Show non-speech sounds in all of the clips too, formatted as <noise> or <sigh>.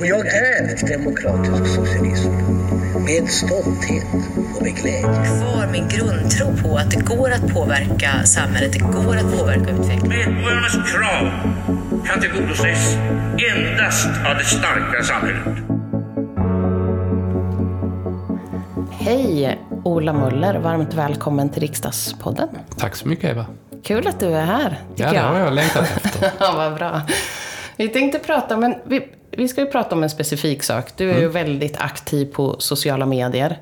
Och jag är demokratisk socialism. Med stolthet och med glädje. Kvar min grundtro på att det går att påverka samhället, det går att påverka utvecklingen. Medborgarnas krav kan tillgodoses endast av det starka samhället. Hej! Ola Muller, varmt välkommen till Riksdagspodden. Tack så mycket Eva. Kul att du är här, tycker Ja, det har jag. jag längtat efter. <laughs> ja, vad bra. Vi tänkte prata, men vi, vi ska ju prata om en specifik sak. Du är ju Mm. väldigt aktiv på sociala medier.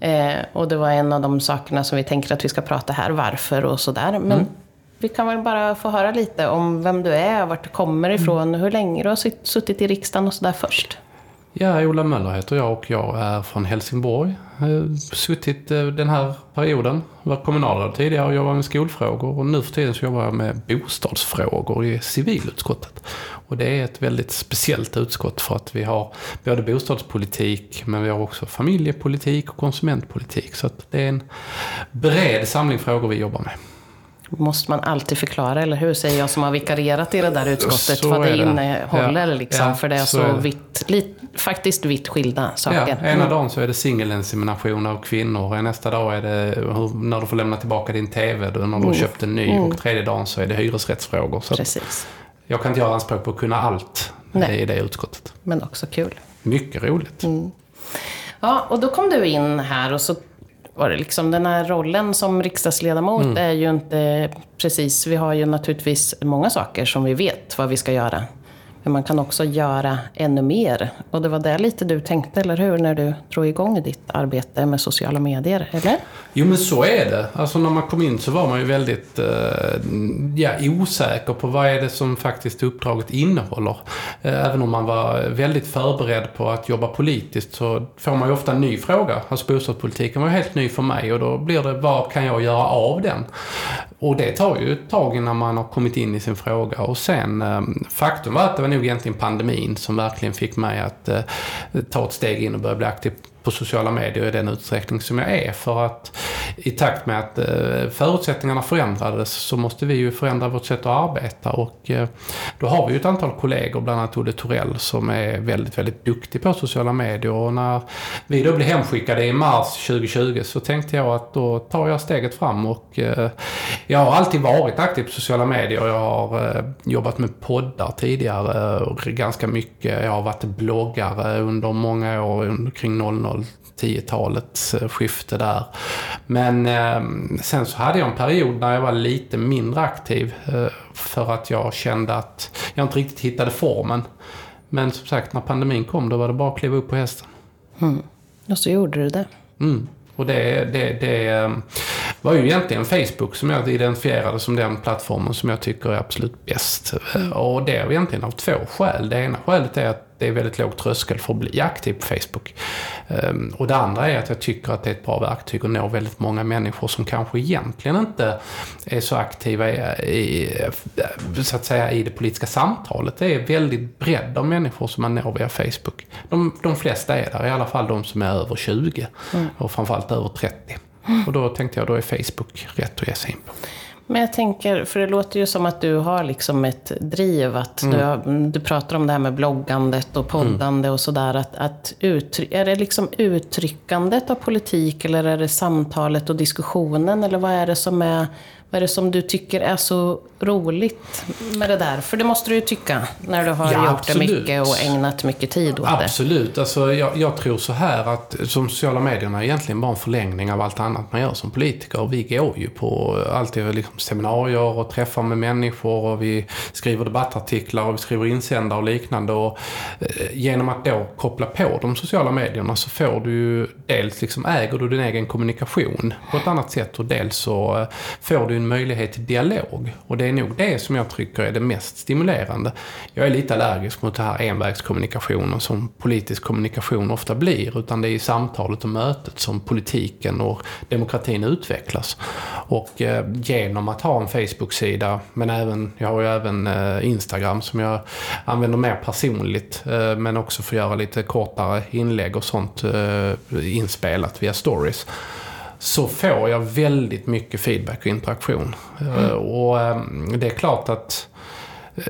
Eh, och det var en av de sakerna som vi tänker att vi ska prata här, varför och sådär. Men Mm. vi kan väl bara få höra lite om vem du är, vart du kommer ifrån, hur länge du har suttit i riksdagen och sådär först. Ja, Ola Möller heter jag och jag är från Helsingborg. Eh, suttit eh, den här perioden, var kommunalråd tidigare och jobbat med skolfrågor och nu för tiden så jobbar jag med bostadsfrågor i civilutskottet. Och det är ett väldigt speciellt utskott för att vi har både bostadspolitik men vi har också familjepolitik och konsumentpolitik. Så att det är en bred samling frågor vi jobbar med måste man alltid förklara, eller hur? Säger jag som har vikarierat i det där utskottet, Så vad det det. innehåller. Ja. Liksom, Ja, för det är så så, är det. vitt, li, faktiskt vitt skilda saker. Ja, ena dagen så är det singelinsemination av kvinnor. och Nästa dag är det hur, när du får lämna tillbaka din TV då, när du har köpt en ny. Och tredje dagen så är det hyresrättsfrågor. Så Precis. jag kan inte göra anspråk på att kunna allt Nej. i det utskottet. Men också kul. Mycket roligt. Ja, och då kom du in här och så var det liksom den här rollen som riksdagsledamot Mm. är ju inte precis, vi har ju naturligtvis många saker som vi vet vad vi ska göra. Men man kan också göra ännu mer. Och det var det lite du tänkte, eller hur? När du drog igång ditt arbete med sociala medier, eller? Jo men så är det. Alltså när man kom in så var man ju väldigt eh, ja, osäker på vad är det som faktiskt uppdraget innehåller. Eh, även om man var väldigt förberedd på att jobba politiskt så får man ju ofta en ny fråga. Alltså bostadspolitiken var ju helt ny för mig och då blir det vad kan jag göra av den? Och det tar ju ett tag innan man har kommit in i sin fråga. Och sen, eh, faktum var att det var var nog egentligen pandemin som verkligen fick mig att eh, ta ett steg in och börja bli aktiv på sociala medier i den utsträckning som jag är. För att i takt med att eh, förutsättningarna förändrades så måste vi ju förändra vårt sätt att arbeta. Och eh, då har vi ju ett antal kollegor, bland annat Olle Torell, som är väldigt, väldigt duktig på sociala medier. Och när vi då blev hemskickade i mars 2020 så tänkte jag att då tar jag steget fram. Och eh, jag har alltid varit aktiv på sociala medier. Jag har jobbat med poddar tidigare ganska mycket. Jag har varit bloggare under många år kring 00 10-talets eh, skifte där. Men eh, sen så hade jag en period när jag var lite mindre aktiv eh, för att jag kände att jag inte riktigt hittade formen. Men som sagt, när pandemin kom då var det bara att kliva upp på hästen. Mm. Och så gjorde du det. Mm. Och det, det, det, eh, var ju egentligen Facebook som jag identifierade som den plattformen som jag tycker är absolut bäst. Eh, Och det är egentligen av två skäl. Det ena skälet är att det är väldigt låg tröskel för att bli aktiv på Facebook. Ehm, Och det andra är att jag tycker att det är ett bra verktyg att nå väldigt många människor som kanske egentligen inte är så aktiva i, så att säga, i det politiska samtalet. Det är väldigt bredd av människor som man når via Facebook. De, de flesta är där, i alla fall de som är över 20 och framförallt över 30. Och då tänkte jag, då är Facebook rätt att ge sig in på. Men jag tänker, för det låter ju som att du har liksom ett driv att Mm. du, har, du pratar om det här med bloggandet och poddande och sådär. Att, att uttry- är det liksom uttryckandet av politik eller är det samtalet och diskussionen? Eller vad är det som är vad är det som du tycker är så roligt med det där? För det måste du ju tycka när du har Ja, gjort absolut. det mycket och ägnat mycket tid åt det. Absolut. Alltså, jag, jag tror så här att som sociala medierna är egentligen bara en förlängning av allt annat man gör som politiker. Vi går ju på alltid liksom seminarier och träffar med människor och vi skriver debattartiklar och vi skriver insändare och liknande. Och, eh, genom att då koppla på de sociala medierna så får du ju dels liksom äger du din egen kommunikation på ett annat sätt och dels så eh, får du en möjlighet till dialog. Och det är nog det som jag tycker är det mest stimulerande. Jag är lite allergisk mot det här envägskommunikationen som politisk kommunikation ofta blir. Utan det är i samtalet och mötet som politiken och demokratin utvecklas. Och eh, genom att ha en Facebook-sida, men även, jag har ju även eh, Instagram som jag använder mer personligt. Eh, men också för att göra lite kortare inlägg och sånt eh, inspelat via stories så får jag väldigt mycket feedback och interaktion. Eh, Och eh, det är klart att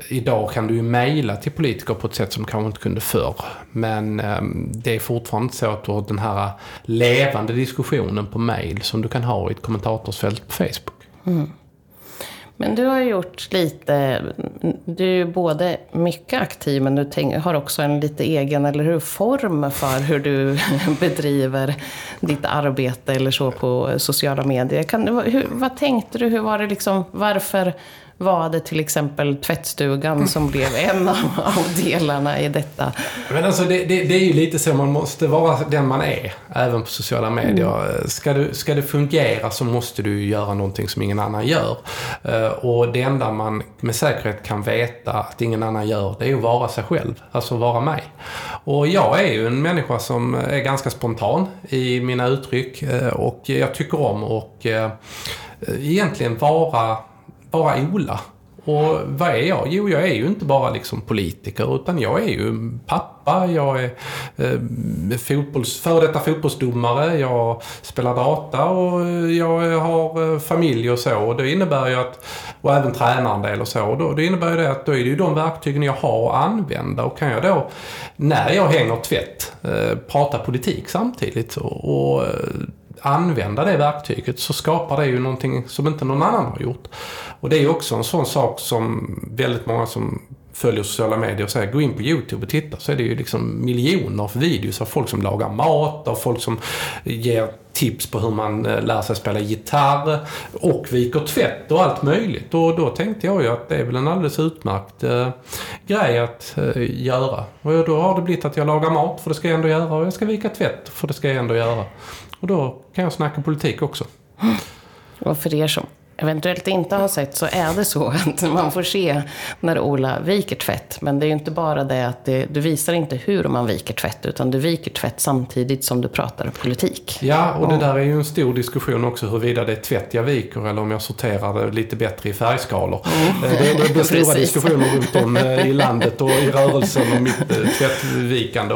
idag kan du ju mejla till politiker på ett sätt som kanske inte kunde förr. Men eh, det är fortfarande så att du har den här levande diskussionen på mejl som du kan ha i ett kommentatorsfält på Facebook. Mm. Men du har gjort lite, du är ju både mycket aktiv men du har också en lite egen, eller hur, form för hur du <laughs> bedriver ditt arbete eller så på sociala medier. Kan, hur, vad tänkte du, hur var det liksom, varför var det till exempel tvättstugan som blev en av delarna i detta? Men alltså det, det, det, är ju lite så, man måste vara den man är, även på sociala medier. Mm. Ska, du, ska det fungera så måste du göra någonting som ingen annan gör. Eh, och det enda man med säkerhet kan veta att ingen annan gör, det är att vara sig själv. Alltså vara mig. Och jag är ju en människa som är ganska spontan i mina uttryck eh, och jag tycker om att eh, egentligen vara bara Ola. Och vad är jag? Jo, jag är ju inte bara liksom politiker utan jag är ju pappa, jag är eh, fotbolls, före detta fotbollsdomare, jag spelar data och jag har eh, familj och så. Och det innebär ju att, och även tränar en del och så. Och då, det innebär ju det att då är det ju de verktygen jag har att använda. Och kan jag då, när jag hänger tvätt, eh, prata politik samtidigt och, och eh, använda det verktyget så skapar det ju någonting som inte någon annan har gjort. Och det är ju också en sån sak som väldigt många som följer sociala medier och säger gå in på YouTube och titta så är det ju liksom miljoner av videos av folk som lagar mat, av folk som ger tips på hur man eh, lär sig spela gitarr och viker tvätt och allt möjligt. Och då tänkte jag ju att det är väl en alldeles utmärkt eh, grej att eh, göra. Och då har det blivit att jag lagar mat för det ska jag ändå göra och jag ska vika tvätt för det ska jag ändå göra. Och då kan jag snacka politik också. Och för er som eventuellt inte har sett så är det så att man får se när Ola viker tvätt. Men det är ju inte bara det att det, du visar inte hur man viker tvätt, utan du viker tvätt samtidigt som du pratar politik. Ja, och det där är ju en stor diskussion också huruvida det är tvätt jag viker eller om jag sorterar det lite bättre i färgskalor. Mm. Det, det blir <laughs> stora diskussioner runt om eh, i landet och i rörelsen om mitt eh, tvättvikande.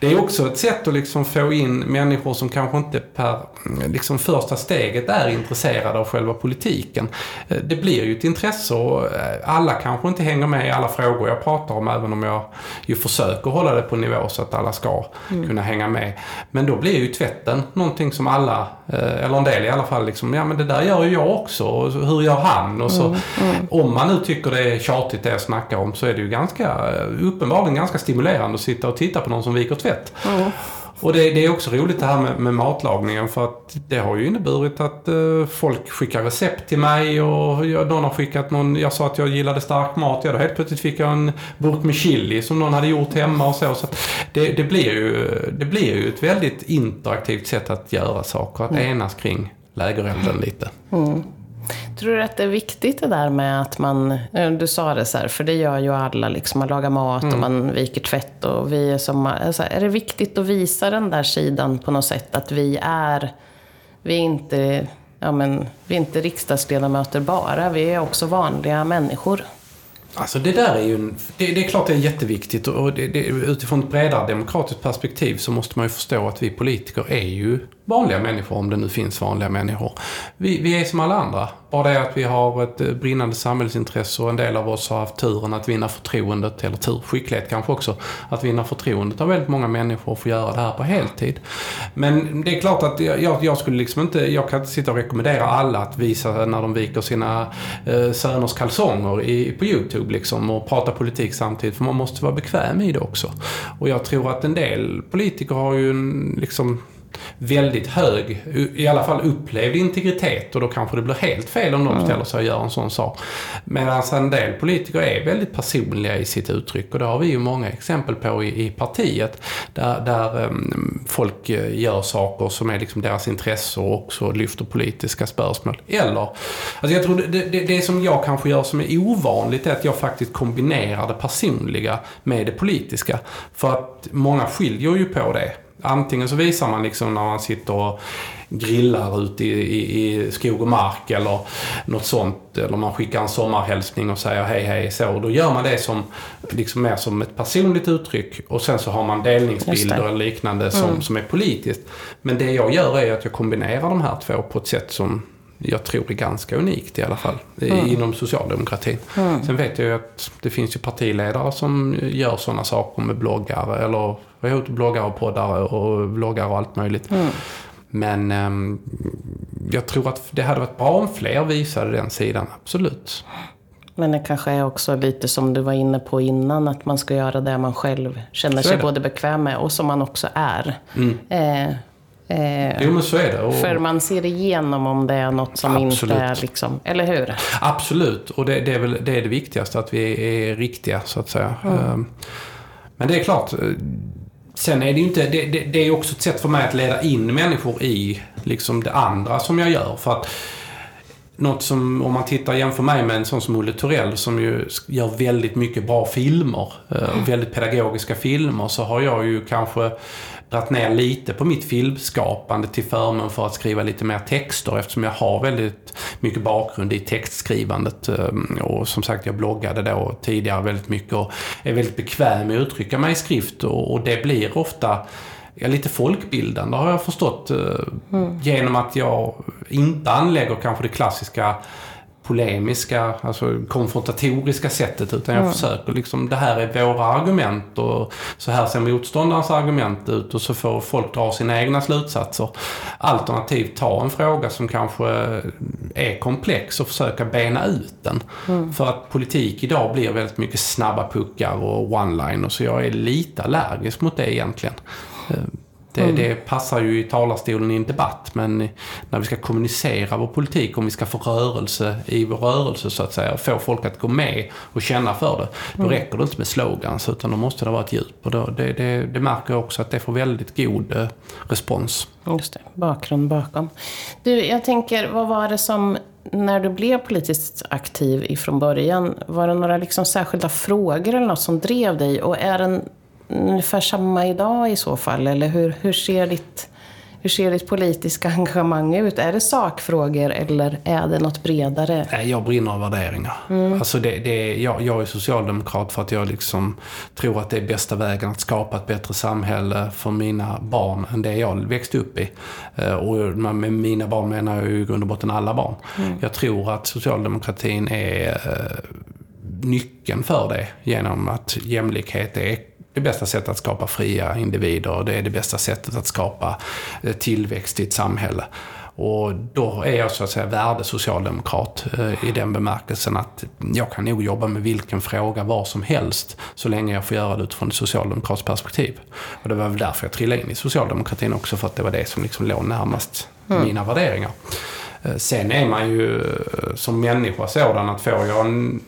Det är också ett sätt att liksom få in människor som kanske inte per liksom första steget är intresserade av själva politiken politiken. Eh, det blir ju ett intresse och eh, alla kanske inte hänger med i alla frågor jag pratar om även om jag ju försöker hålla det på nivå så att alla ska mm. kunna hänga med. Men då blir ju tvätten någonting som alla, eh, eller en del i alla fall, liksom, ja men det där gör ju jag också. Och hur gör han? Och så, mm. Mm. Om man nu tycker det är tjatigt det jag snackar om så är det ju ganska, uppenbarligen ganska stimulerande att sitta och titta på någon som viker tvätt. Och det, det, är också roligt det här med, med, matlagningen för att det har ju inneburit att eh, folk skickar recept till mig och jag, någon har skickat någon, jag sa att jag gillade stark mat, ja då helt plötsligt fick jag en burk med chili som någon hade gjort hemma och så. så det, det, blir ju, det blir ju ett väldigt interaktivt sätt att göra saker, att mm. enas kring lägerelden lite. Mm. Tror du att det är viktigt det där med att man, eh, du sa det så här, för det gör ju alla, liksom, man lagar mat mm. och man viker tvätt och vi är som, alltså, är det viktigt att visa den där sidan på något sätt, att vi är, vi är inte, ja men, vi är inte riksdagsledamöter bara, vi är också vanliga människor. Alltså det där är ju en, det, det, är klart det är jätteviktigt och det, det, utifrån ett bredare demokratiskt perspektiv så måste man ju förstå att vi politiker är ju vanliga människor, om det nu finns vanliga människor. Vi, vi är som alla andra. Bara det att vi har ett eh, brinnande samhällsintresse och en del av oss har haft turen att vinna förtroendet, eller tur, skicklighet kanske också, att vinna förtroendet av väldigt många människor och få göra det här på heltid. Men det är klart att jag, jag skulle liksom inte, jag kan inte sitta och rekommendera alla att visa när de viker sina eh, söners kalsonger i, på YouTube liksom och prata politik samtidigt, för man måste vara bekväm i det också. Och jag tror att en del politiker har ju en, liksom väldigt hög, i alla fall upplevd integritet och då kanske det blir helt fel om de mm. ställer sig och gör en sån sak. Medan en del politiker är väldigt personliga i sitt uttryck och det har vi ju många exempel på i, i partiet. Där, där um, folk eh, gör saker som är liksom deras intresse och också lyfter politiska spörsmål. Eller, alltså jag tror det, det, det som jag kanske gör som är ovanligt är att jag faktiskt kombinerar det personliga med det politiska. För att många skiljer ju på det. Antingen så visar man liksom när man sitter och grillar ute i, i, i, skog och mark eller något sånt. Eller man skickar en sommarhälsning och säger hej hej så. Då gör man det som liksom mer som ett personligt uttryck och sen så har man delningsbilder eller liknande som, mm. som är politiskt. Men det jag gör är att jag kombinerar de här två på ett sätt som jag tror är ganska unikt i alla fall. Mm. Inom socialdemokratin. Sen vet jag ju att det finns ju partiledare som gör sådana saker med bloggar. Eller vad heter bloggar och poddar och vloggar och allt möjligt. Mm. Men ehm, jag tror att det hade varit bra om fler visade den sidan, absolut. Men det kanske är också lite som du var inne på innan, att man ska göra det man själv känner sig både bekväm med och som man också är. Eh, eh, Jo men så är det. Och, för man ser igenom om det är något som Absolut. inte är liksom, eller hur? Absolut, och det, det, är väl, det är det viktigaste, att vi är riktiga så att säga. Ehm, Men det är klart, eh, sen är det ju inte, det, det, det är också ett sätt för mig att leda in människor i liksom det andra som jag gör. För att något som, om man tittar jämför mig med en sån som Olle Thorell som ju gör väldigt mycket bra filmer eh, och väldigt pedagogiska filmer så har jag ju kanske dragit ner lite på mitt filmskapande till förmån för att skriva lite mer texter eftersom jag har väldigt mycket bakgrund i textskrivandet. eh, Och som sagt, jag bloggade då tidigare väldigt mycket och är väldigt bekväm med att uttrycka mig i skrift och det blir ofta ja, lite folkbildande har jag förstått. eh, Genom att jag inte anlägger kanske det klassiska polemiska, alltså konfrontatoriska sättet. Utan jag försöker liksom, det här är våra argument och så här ser motståndarens argument ut och så får folk dra sina egna slutsatser. Alternativt ta en fråga som kanske är komplex och försöka bena ut den. För att politik idag blir väldigt mycket snabba puckar och one-line och så jag är lite allergisk mot det egentligen. Eh, Det, det passar ju i talarstolen i en debatt men när vi ska kommunicera vår politik, om vi ska få rörelse i vår rörelse så att säga, och få folk att gå med och känna för det, då räcker det inte med slogans utan då måste det vara ett djup. Och då, det, det, det märker jag också att det får väldigt god eh, respons. Just det, bakgrund bakom. Du, jag tänker, vad var det som, när du blev politiskt aktiv ifrån början, var det några liksom särskilda frågor eller något som drev dig? Och är den ungefär samma idag i så fall? Eller hur, hur, ser ditt, hur ser ditt politiska <laughs> engagemang ut? Är det sakfrågor eller är det något bredare? Jag brinner av värderingar. Alltså det, det, jag, jag är socialdemokrat för att jag liksom tror att det är bästa vägen att skapa ett bättre samhälle för mina barn än det jag växte upp i. Eh, Och med mina barn menar jag ju i grund och botten alla barn. Jag tror att socialdemokratin är eh, nyckeln för det genom att jämlikhet är det bästa sättet att skapa fria individer och det är det bästa sättet att skapa eh, tillväxt i ett samhälle. Och då är jag så att säga värdesocialdemokrat eh, i den bemärkelsen att jag kan nog jobba med vilken fråga var som helst så länge jag får göra det utifrån ett socialdemokratiskt perspektiv. Och det var väl därför jag trillade in i socialdemokratin också för att det var det som liksom låg närmast mina värderingar. Eh, Sen är man ju som människa sådan att får jag en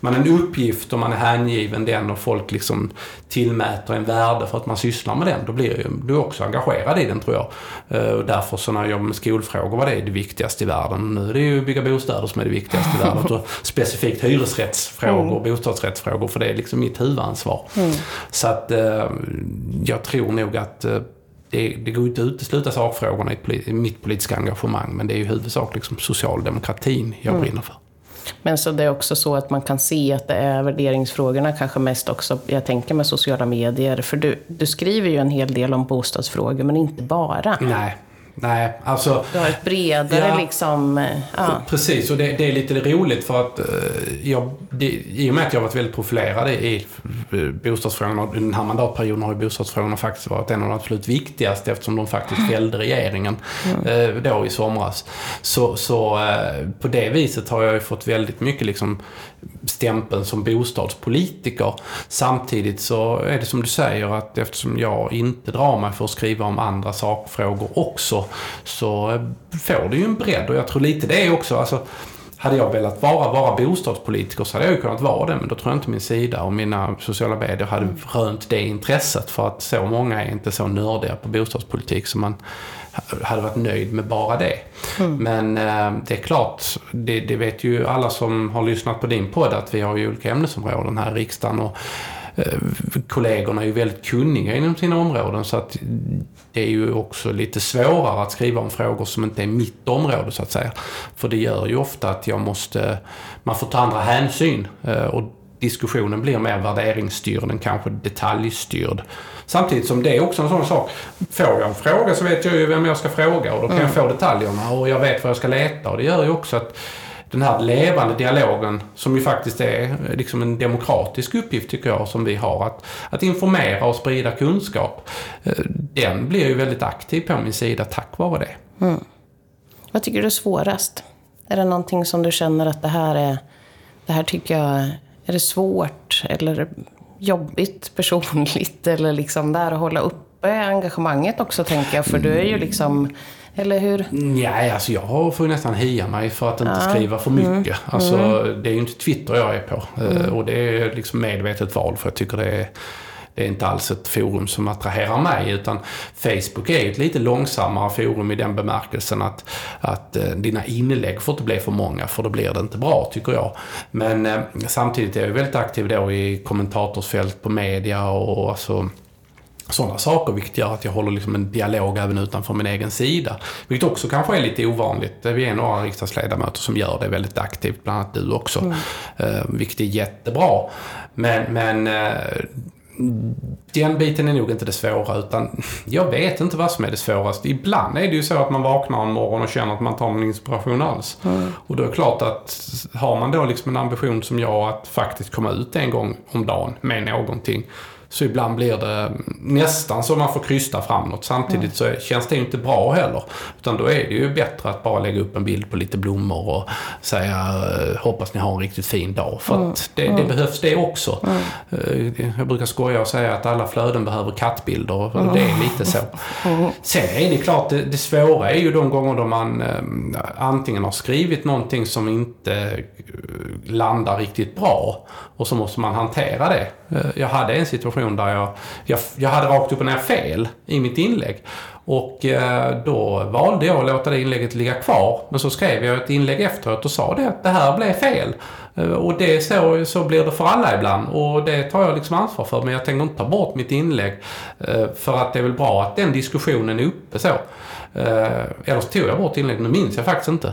man en uppgift och man är hängiven den och folk liksom tillmäter en värde för att man sysslar med den. Då blir du också engagerad i den tror jag. Eh, Och därför så när jag jobbar med skolfrågor var det det viktigaste i världen. Nu är det ju bygga bostäder som är det viktigaste i världen. <laughs> Och specifikt hyresrättsfrågor och bostadsrättsfrågor för det är liksom mitt huvudansvar. Så att eh, jag tror nog att eh, det, det går inte att utesluta sakfrågorna i, i mitt politiska engagemang men det är ju huvudsak liksom socialdemokratin jag brinner för. Men så det är också så att man kan se att det är värderingsfrågorna kanske mest också, jag tänker med sociala medier. För du, du skriver ju en hel del om bostadsfrågor, men inte bara. Nej, nej, alltså... Du har ett bredare Ja. liksom, eh, ja. Precis, och det, det är lite roligt för att eh, jag, det, i och med att jag har varit väldigt profilerad i, eh, bostadsfrågorna, den här mandatperioden har ju bostadsfrågorna faktiskt varit en av de absolut viktigaste eftersom de faktiskt fällde regeringen eh, då i somras. Så, så på det viset har jag ju fått väldigt mycket liksom stämpeln som bostadspolitiker. Samtidigt så är det som du säger att eftersom jag inte drar mig för att skriva om andra sakfrågor också så får det ju en bredd och jag tror lite det också, alltså hade jag velat vara bara bostadspolitiker så hade jag ju kunnat vara det, men då tror jag inte min sida och mina sociala medier hade rönt det intresset för att så många är inte så nördiga på bostadspolitik som man hade varit nöjd med bara det. Men eh, det är klart, det, det vet ju alla som har lyssnat på din podd att vi har ju olika ämnesområden här i riksdagen och eh, kollegorna är ju väldigt kunniga inom sina områden så att det är ju också lite svårare att skriva om frågor som inte är mitt område så att säga. För det gör ju ofta att jag måste, man får ta andra hänsyn eh, och diskussionen blir mer värderingsstyrd än kanske detaljstyrd. Samtidigt som det är också en sån sak. Får jag en fråga så vet jag ju vem jag ska fråga och då kan jag få detaljerna och jag vet var jag ska leta. Och det gör ju också att den här levande dialogen som ju faktiskt är liksom en demokratisk uppgift tycker jag som vi har. Att, att informera och sprida kunskap. eh, Den blir ju väldigt aktiv på min sida tack vare det. Vad tycker du är svårast? Är det någonting som du känner att det här är... Det här tycker jag... Är det svårt eller jobbigt personligt? <laughs> Eller liksom där att hålla uppe engagemanget också tänker jag. För du är ju liksom... Eller hur? Nej, alltså jag får ju nästan hia mig för att inte skriva för mycket. Alltså, Det är ju inte Twitter jag är på. Eh, Och det är liksom medvetet val för jag tycker det är, det är inte alls ett forum som attraherar mig. Utan Facebook är ett lite långsammare forum i den bemärkelsen att, att eh, dina inlägg får inte bli för många för då blir det inte bra tycker jag. Men eh, samtidigt är jag väldigt aktiv då i kommentatorsfält på media och alltså sådana saker, vilket gör att jag håller liksom en dialog även utanför min egen sida. Vilket också kanske är lite ovanligt. Vi är några riksdagsledamöter som gör det väldigt aktivt, bland annat du också. Eh, vilket är jättebra. Men, men eh, den biten är nog inte det svåra, utan jag vet inte vad som är det svåraste. Ibland är det ju så att man vaknar en morgon och känner att man tar någon inspiration alls. Och då är det klart att har man då liksom en ambition som jag att faktiskt komma ut en gång om dagen med någonting. Så ibland blir det nästan så man får krysta fram något. Samtidigt så känns det inte bra heller. Utan då är det ju bättre att bara lägga upp en bild på lite blommor och säga eh, hoppas ni har en riktigt fin dag. För att det, det behövs det också. Eh, Jag brukar skoja och säga att alla flöden behöver kattbilder. Och det är lite så. <laughs> Sen är det klart, det, det svåra är ju de gånger då man eh, antingen har skrivit någonting som inte landar riktigt bra och så måste man hantera det. Eh, jag hade en situation där jag, jag, jag hade rakt upp och ner fel i mitt inlägg. Och eh, då valde jag att låta det inlägget ligga kvar. Men så skrev jag ett inlägg efteråt och sa det att det här blev fel. Eh, och det är så, så blir det för alla ibland. Och det tar jag liksom ansvar för. Men jag tänker inte ta bort mitt inlägg. För att det är väl bra att den diskussionen är uppe så. Eller så tog jag bort inlägget, nu minns jag faktiskt inte.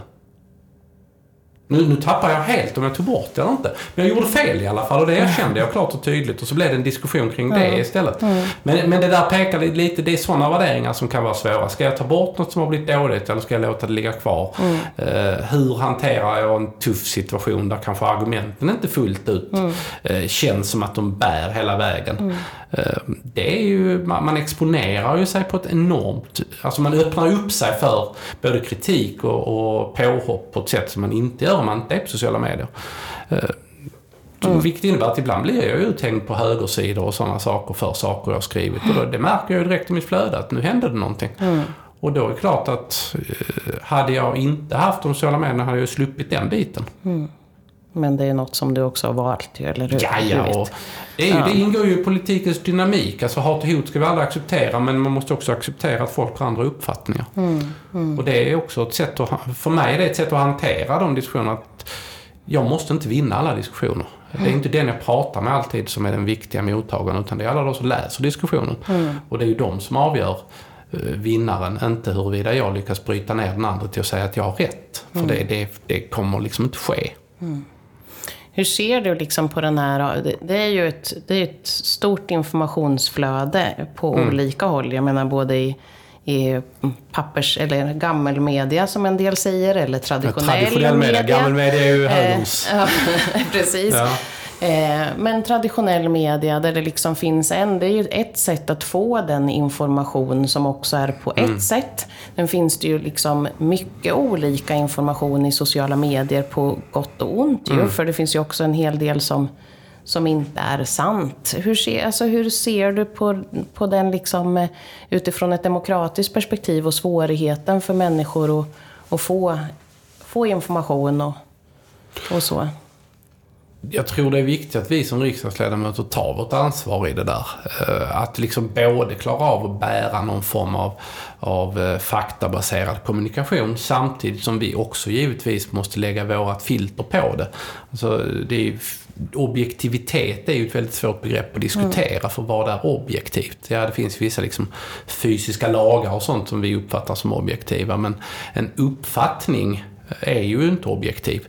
Nu, nu tappar jag helt om jag tog bort det eller inte. Men jag gjorde fel i alla fall och det erkände jag klart och tydligt. Och så blev det en diskussion kring det istället. Men, men det där pekar li- lite, det är sådana värderingar som kan vara svåra. Ska jag ta bort något som har blivit dåligt eller ska jag låta det ligga kvar? Eh, hur hanterar jag en tuff situation där kanske argumenten inte fullt ut eh, känns som att de bär hela vägen? Eh, det är ju, man, exponerar ju sig på ett enormt... Alltså man öppnar upp sig för både kritik och, och påhopp på ett sätt som man inte gör om man inte är på sociala medier. Eh, Vilket innebär att ibland blir jag ju uthängd på högersidor och sådana saker för saker jag skrivit. Och då, det märker jag ju direkt i mitt flöde att nu hände det någonting. Och då är det klart att eh, hade jag inte haft de sociala medierna hade jag ju sluppit den biten. Men det är något som du också har valt eller hur? Ja, ja. det, är ju, det ingår ju i politikens dynamik. Alltså hat och hot ska vi aldrig acceptera, men man måste också acceptera att folk har andra uppfattningar. Och det är också ett sätt att, för mig är det ett sätt att hantera de diskussionerna. Att jag måste inte vinna alla diskussioner. Det är inte den jag pratar med alltid som är den viktiga mottagaren, utan det är alla de som läser diskussionen. Och det är ju de som avgör eh, vinnaren, inte huruvida jag lyckas bryta ner den andra till att säga att jag har rätt. För det, det, det kommer liksom inte ske. Hur ser du liksom på den här... det- är ju ett, det är ett stort informationsflöde på olika håll. Jag menar både i, i pappers eller gammelmedia som en del säger, eller traditionell, Traditionell media, gammelmedia är ju högerns. Eh, <laughs> ja, precis. Ja. Eh, men traditionell media där det liksom finns en, det är ju ett sätt att få den information som också är på ett sätt. Sen finns det ju liksom mycket olika information i sociala medier på gott och ont ju, för det finns ju också en hel del som som inte är sant. Hur ser, alltså hur ser du på, på den liksom, eh, utifrån ett demokratiskt perspektiv och svårigheten för människor att, att få, få information och, och så? Jag tror det är viktigt att vi som riksdagsledamöter tar vårt ansvar i det där. Eh, att liksom både klara av att bära någon form av, av eh, faktabaserad kommunikation samtidigt som vi också givetvis måste lägga vårat filter på det. Alltså, det är, ju- objektivitet är ju ett väldigt svårt begrepp att diskutera för vad är objektivt? Ja, det finns vissa liksom fysiska lagar och sånt som vi uppfattar som objektiva men en uppfattning är ju inte objektiv.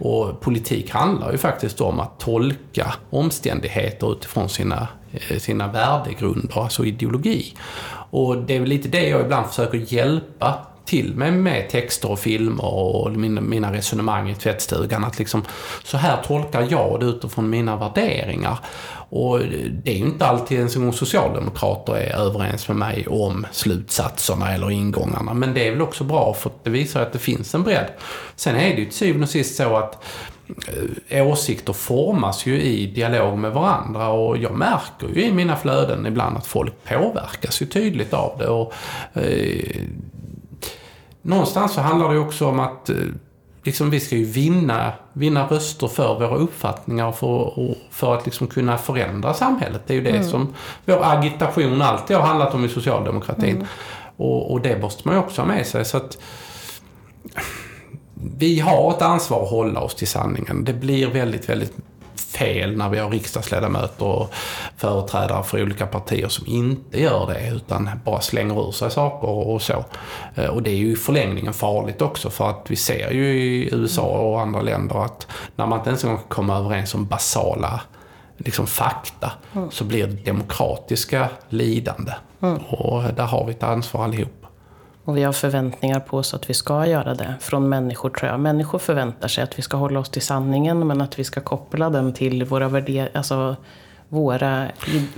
Och politik handlar ju faktiskt om att tolka omständigheter utifrån sina, eh, sina värdegrunder, alltså ideologi. Och det är väl lite det jag ibland försöker hjälpa till mig med texter och filmer och mina, mina resonemang i tvättstugan. Att liksom, så här tolkar jag det utifrån mina värderingar. Och det är ju inte alltid ens en gång socialdemokrater är överens med mig om slutsatserna eller ingångarna. Men det är väl också bra för det visar att det finns en bredd. Sen är det ju till syvende och sist så att eh, åsikter formas ju i dialog med varandra och jag märker ju i mina flöden ibland att folk påverkas ju tydligt av det. Och, eh, någonstans så handlar det också om att eh, liksom, vi ska ju vinna, vinna röster för våra uppfattningar och för, och för att liksom kunna förändra samhället. Det är ju det mm. som vår agitation alltid har handlat om i socialdemokratin. Mm. Och, och, det måste man ju också ha med sig. Så att, vi har ett ansvar att hålla oss till sanningen. Det blir väldigt, väldigt fel när vi har riksdagsledamöter och företrädare för olika partier som inte gör det utan bara slänger ur sig saker och så. Eh, och det är ju i förlängningen farligt också för att vi ser ju i USA och andra länder att när man inte ens kan komma överens om basala liksom fakta mm. så blir det demokratiska lidande. Mm. Och där har vi ett ansvar allihop. Och vi har förväntningar på oss att vi ska göra det. Från människor tror jag. Människor förväntar sig att vi ska hålla oss till sanningen men att vi ska koppla den till våra värderingar. Alltså, våra,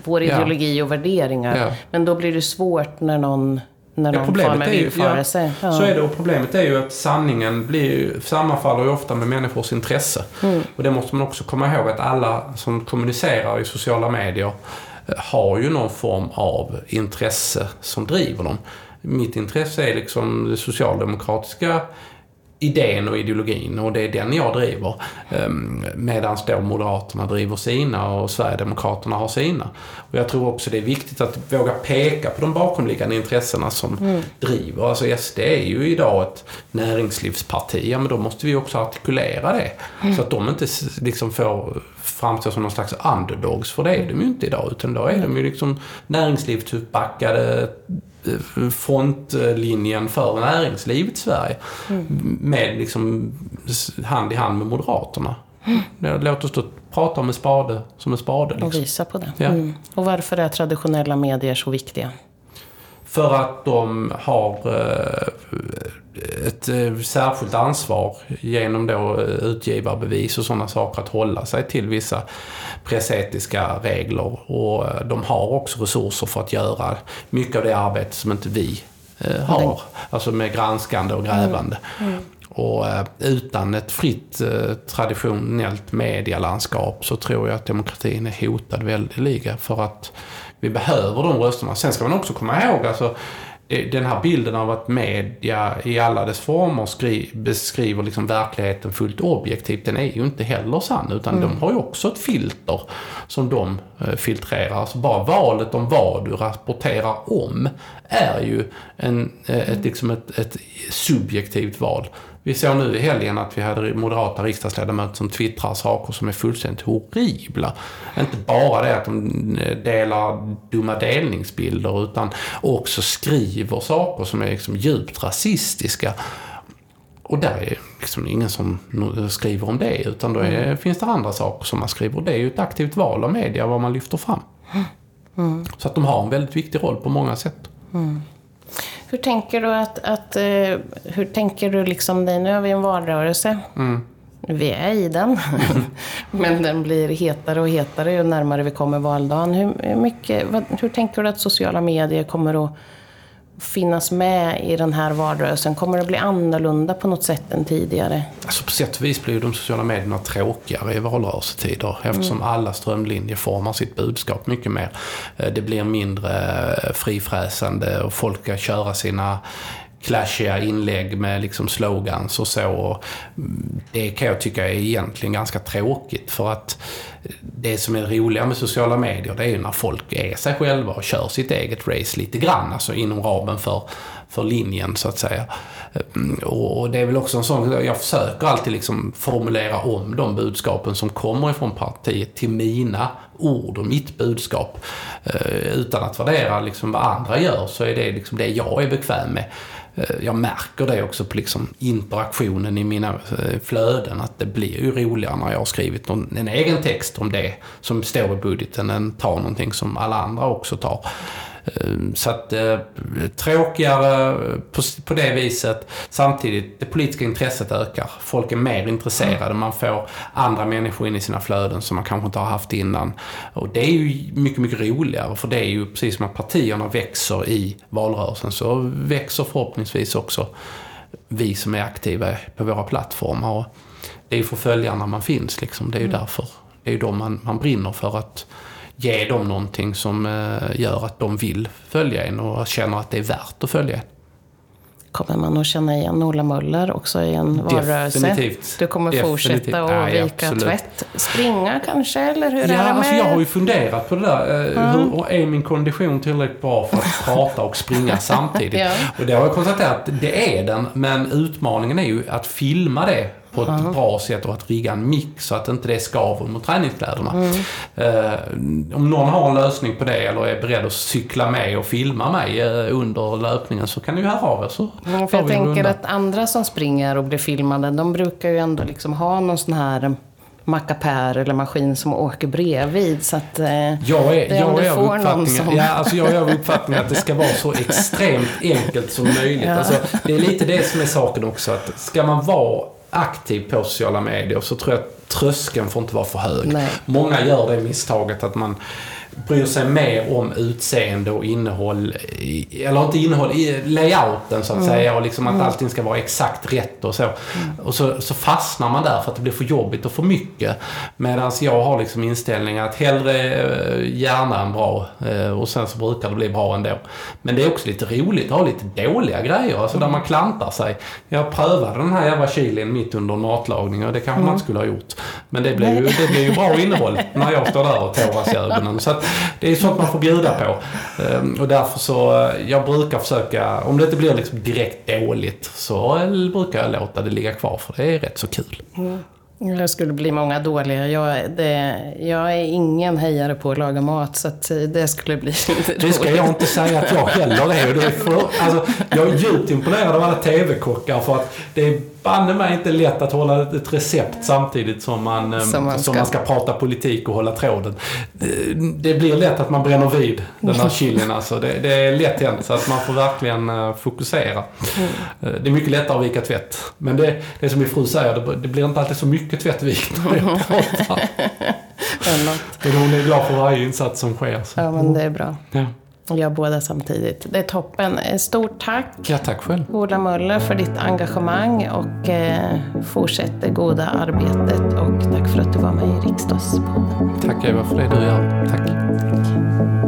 vår ideologi ja. och värderingar. Ja. Men då blir det svårt när någon när någon ja, far med villfarelse. Ja, Så är det och problemet är ju att sanningen blir, sammanfaller ju ofta med människors intresse. Mm. Och det måste man också komma ihåg att alla som kommunicerar i sociala medier eh, har ju någon form av intresse som driver dem mitt intresse är liksom det socialdemokratiska idén och ideologin och det är den jag driver. Ehm, Medan då Moderaterna driver sina och Sverigedemokraterna har sina. Och jag tror också det är viktigt att våga peka på de bakomliggande intressena som mm. driver. Alltså SD är ju idag ett näringslivsparti, ja men då måste vi också artikulera det. Mm. Så att de inte liksom får framstå som någon slags underdogs, för det är de ju inte idag. Utan då är de ju liksom näringslivsuppbackade frontlinjen för näringslivet i Sverige. Mm. Med liksom hand i hand med Moderaterna. Mm. Låt oss då prata om en spade som en spade. Liksom. Och visa på det. Ja. Mm. Och varför är traditionella medier så viktiga? För att de har eh, ett eh, särskilt ansvar genom då eh, utgivarbevis och sådana saker att hålla sig till vissa pressetiska regler. Och de har också resurser för att göra mycket av det arbete som inte vi har. Alltså med granskande och grävande. Mm. Mm. Och utan ett fritt traditionellt medielandskap så tror jag att demokratin är hotad väldeliga. För att vi behöver de rösterna. Sen ska man också komma ihåg, alltså, den här bilden av att media i alla dess former skri, beskriver liksom verkligheten fullt objektivt, den är ju inte heller sann. Utan mm. de har ju också ett filter som de eh, filtrerar. Alltså bara valet om vad du rapporterar om är ju en, eh, ett, liksom ett, ett subjektivt val. Vi såg nu i helgen att vi hade moderata riksdagsledamöter som twittrar saker som är fullständigt horribla. Inte bara det att de delar dumma delningsbilder utan också skriver saker som är liksom djupt rasistiska. Och där är liksom ingen som skriver om det utan då är, mm. finns det andra saker som man skriver. Och det är ju ett aktivt val av media vad man lyfter fram. Mm. Så att de har en väldigt viktig roll på många sätt. Mm. Hur tänker du att, att uh, hur tänker du liksom dig, nu har vi en valrörelse. Mm. Vi är i den. <laughs> Men den blir hetare och hetare ju närmare vi kommer valdagen. Hur, mycket, vad, hur tänker du att sociala medier kommer att finnas med i den här valrörelsen? Kommer det bli annorlunda på något sätt än tidigare? Alltså på sätt och vis blir ju de sociala medierna tråkigare i valrörelsetider eftersom mm. alla strömlinjer formar sitt budskap mycket mer. Eh, det blir mindre eh, frifräsande och folk ska köra sina clashiga inlägg med liksom slogans och så. Och mm, det kan jag tycka är egentligen ganska tråkigt för att eh, det som är roliga med sociala medier det är ju när folk är sig själva och kör sitt eget race lite grann, alltså inom ramen för, för linjen så att säga. Mm, och det är väl också en sån, jag försöker alltid liksom formulera om de budskapen som kommer ifrån partiet till mina ord och mitt budskap. Eh, utan att värdera liksom vad andra gör så är det liksom det jag är bekväm med. Eh, jag märker det också på liksom interaktionen i mina eh, flöden att det blir ju roligare när jag har skrivit en egen text om det som står i budgeten än tar någonting som alla andra också tar. Ehm, så att eh, tråkigare på, på det viset. Samtidigt, det politiska intresset ökar. Folk är mer intresserade. Man får andra människor in i sina flöden som man kanske inte har haft innan. Och det är ju mycket, mycket roligare. För det är ju precis som att partierna växer i valrörelsen så växer förhoppningsvis också vi som är aktiva på våra plattformar. Och det är ju för följarna man finns liksom. Det är ju mm. därför. Det är ju de man, man brinner för att ge dem någonting som eh, gör att de vill följa en och känner att det är värt att följa en. Kommer man att känna igen Ola Möller också i en valrörelse? Definitivt. Du kommer Definitivt. fortsätta att vika absolut. tvätt? Springa kanske, eller hur ja, är det med... alltså jag har ju funderat på det där. Mm. Hur, är min kondition tillräckligt bra för att prata och springa samtidigt? <laughs> ja. Och det har jag konstaterat, det är den. Men utmaningen är ju att filma det på ett mm. bra sätt och att rigga en mix så att inte det skaver mot träningskläderna. Mm. Uh, om någon har en lösning på det eller är beredd att cykla med och filma mig uh, under löpningen så kan ni ju höra av er så mm, för Jag tänker att andra som springer och blir filmade, de brukar ju ändå liksom ha någon sån här mackapär eller maskin som åker bredvid. Så att eh, jag är, jag är av uppfattningen, som... ja, alltså jag är av uppfattningen att det ska vara så extremt enkelt som möjligt. <laughs> Ja. Alltså, det är lite det som är saken också. Att ska man vara aktiv på sociala medier så tror jag att tröskeln får inte vara för hög. Nej. Många gör det misstaget att man bryr sig mer om utseende och innehåll, eller inte innehåll, layouten så att mm. säga och liksom att mm. allting ska vara exakt rätt och så. Mm. Och så, så, fastnar man där för att det blir för jobbigt och för mycket. Medan jag har liksom inställningen att hellre eh, gärna än bra eh, och sen så brukar det bli bra ändå. Men det är också lite roligt att ha lite dåliga grejer, alltså där mm. man klantar sig. Jag prövade den här jävla chilin mitt under matlagning och det kanske man mm. inte skulle ha gjort. Men det blir ju, det blir ju bra innehåll när jag står där och tåras i ögonen. Så att det är sånt man får bjuda på. Ehm, och därför så, jag brukar försöka, om det inte blir liksom direkt dåligt, så brukar jag låta det ligga kvar för det är rätt så kul. Mm. Det skulle bli många dåliga. Jag, det, jag är ingen hejare på att laga mat så att det skulle bli <laughs> Det ska jag inte säga att jag heller är. Det är för, alltså, jag är djupt imponerad av alla TV-kockar för att det är banne mig inte lätt att hålla ett recept samtidigt som man, som man, som man ska prata politik och hålla tråden. Det blir lätt att man bränner vid den här chilin <laughs> alltså. Det, det är lätt hänt så att man får verkligen eh, fokusera. Mm. Det är mycket lättare att vika tvätt. Men det, det är som min fru säger, det, det blir inte alltid så mycket tvättvikt när jag <laughs> pratar. Men hon är glad för varje insats som sker. Så. Ja, men det är bra. Ja. Jag båda samtidigt. Det är toppen. Stort tack. Ja, tack själv. Ola Möller för ditt engagemang och eh, fortsätt det goda arbetet. Och tack för att du var med i Riksdagspodden. Tack Eva för det du gör. Tack. tack.